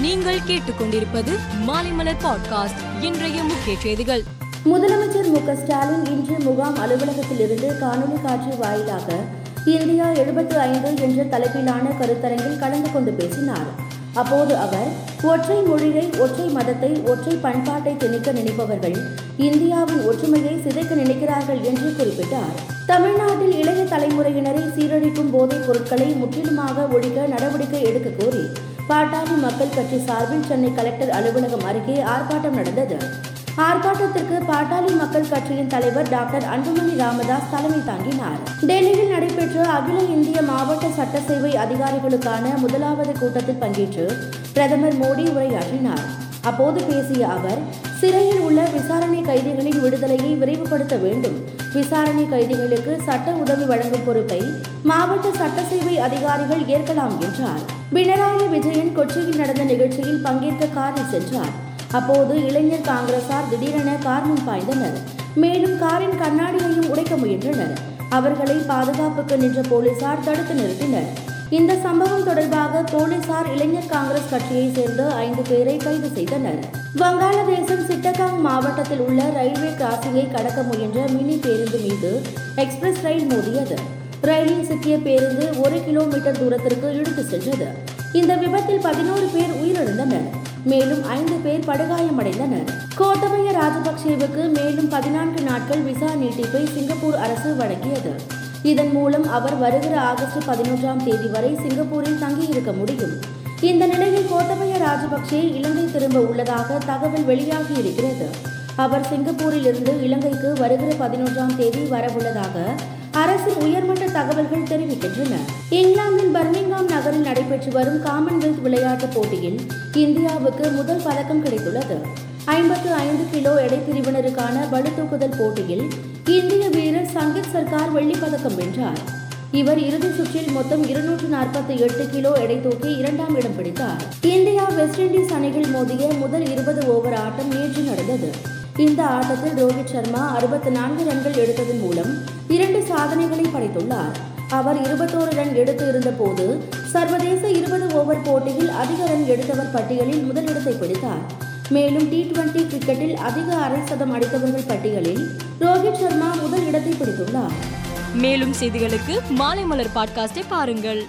நீங்கள் கேட்டுக்கொண்டிருப்பது மாலைமலர் பாட்காஸ்ட் இன்றைய முக்கிய செய்திகள். முதலமைச்சர் மு ஸ்டாலின் இன்று முகாம் அலுவலகத்திலிருந்து காணொலி காட்சி வாயிலாக இந்தியா எழுபத்து ஐந்து என்ற தலைப்பிலான கருத்தரங்கில் கலந்து கொண்டு பேசினார். அப்போது அவர் ஒற்றை மொழியை ஒற்றை மதத்தை ஒற்றை பண்பாட்டை திணிக்க நினைப்பவர்கள் இந்தியாவின் ஒற்றுமையை சிதைக்க நினைக்கிறார்கள் என்று குறிப்பிட்டார். தமிழ்நாட்டில் இளைய தலைமுறையினரை சீரழிக்கும் போதைப் பொருட்களை முற்றிலுமாக ஒழிக்க நடவடிக்கை எடுக்க கோரி பாட்டாளி மக்கள் கட்சி சார்பில் சென்னை கலெக்டர் அலுவலகம் அருகே ஆர்ப்பாட்டம் நடந்தது. ஆர்ப்பாட்டத்திற்கு பாட்டாளி மக்கள் கட்சியின் தலைவர் டாக்டர் அன்புமணி ராமதாஸ் தலைமை தாங்கினார். டெல்லியில் நடைபெற்ற அகில இந்திய மாவட்ட சட்ட சேவை அதிகாரிகளுக்கான முதலாவது கூட்டத்தில் பங்கேற்று பிரதமர் மோடி உரையாற்றினார். அப்போது பேசிய அவர் சிறையில் உள்ள விசாரணை கைதிகளின் விடுதலையை விரைவுபடுத்த வேண்டும் விசாரணை கைதிகளுக்கு சட்ட உதவி வழங்கும் பொறுப்பை மாவட்ட சட்ட சேவை அதிகாரிகள் ஏற்கலாம் என்றார். பினராயி விஜயன் கொச்சியில் நடந்த நிகழ்ச்சியில் பங்கேற்க காரில் சென்றார். அப்போது இளைஞர் காங்கிரசார் திடீரென கார் முன் பாய்ந்தனர். மேலும் காரின் கண்ணாடியையும் உடைக்க முயன்றனர். அவர்களை பாதுகாப்புக்கு நின்ற போலீசார் தடுத்து நிறுத்தினர். இந்த சம்பவம் தொடர்பாக போலீசார் இளைஞர் காங்கிரஸ் கட்சியை சேர்ந்த ஐந்து பேரை கைது செய்தனர் வங்காளதேசம் சிட்டகாங் மாவட்டத்தில் உள்ள ரயில்வே கிராசிங்கை கடக்க முயன்ற மினி பேருந்து மீது எக்ஸ்பிரஸ் ரயில் மோதியது. ரயிலில் சிக்கிய பேருந்து ஒரு கிலோமீட்டர் தூரத்திற்கு இழுத்து சென்றது. இந்த விபத்தில் பதினோரு பேர் உயிரிழந்தனர். மேலும் ஐந்து பேர் படுகாயமடைந்தனர். கோட்டபய ராஜபக்சேவுக்கு மேலும் பதினான்கு நாட்கள் விசா நீட்டிப்பை சிங்கப்பூர் அரசு வழங்கியது. இதன் மூலம் அவர் வருகிற ஆகஸ்ட் பதினொன்றாம் தேதி வரை சிங்கப்பூரில் தங்கியிருக்க முடியும். இந்த நிலையில் கோத்தபய ராஜபக்சே இலங்கை திரும்ப உள்ளதாக தகவல் வெளியாகி இருக்கிறது. அவர் சிங்கப்பூரில் இருந்து இலங்கைக்கு வருகிற பதினொன்றாம் தேதி வரவுள்ளதாக அரசின் உயர்மட்ட தகவல்கள் தெரிவிக்கின்றன. இங்கிலாந்தின் பர்மிங்காம் நகரில் நடைபெற்று வரும் காமன்வெல்த் விளையாட்டுப் போட்டியில் இந்தியாவுக்கு முதல் பதக்கம் கிடைத்துள்ளது. ஐம்பத்து ஐந்து கிலோ எடை பிரிவினருக்கான பளுதூக்குதல் போட்டியில் இந்திய சங்கீத் சர்க்கார் வெள்ளிப் பதக்கம் வென்றார். இவர் இறுதி சுற்றில் மொத்தம் இருநூற்று நாற்பத்தி எட்டு கிலோ எடை தூக்கி இரண்டாம் இடம் பிடித்தார். இந்தியா வெஸ்ட் இண்டீஸ் அணிகள் மோதிய முதல் இருபது ஓவர் ஆட்டம் நேற்று நடந்தது. இந்த ஆட்டத்தில் ரோஹித் சர்மா அறுபத்தி நான்கு ரன்கள் எடுத்ததன் மூலம் இரண்டு சாதனைகளை படைத்துள்ளார். அவர் இருபத்தோரு ரன் எடுத்து இருந்த போது சர்வதேச இருபது ஓவர் போட்டியில் அதிக ரன் எடுத்தவர் பட்டியலில் முதலிடத்தை பிடித்தார். மேலும் டி டுவெண்டி கிரிக்கெட்டில் அதிக அரை சதம் அடித்தவர்கள் பட்டியலில் ரோஹித் சர்மா முதல் இடத்தை பிடித்துள்ளார். மேலும் செய்திகளுக்கு மாலை மலர் பாட்காஸ்டை பாருங்கள்.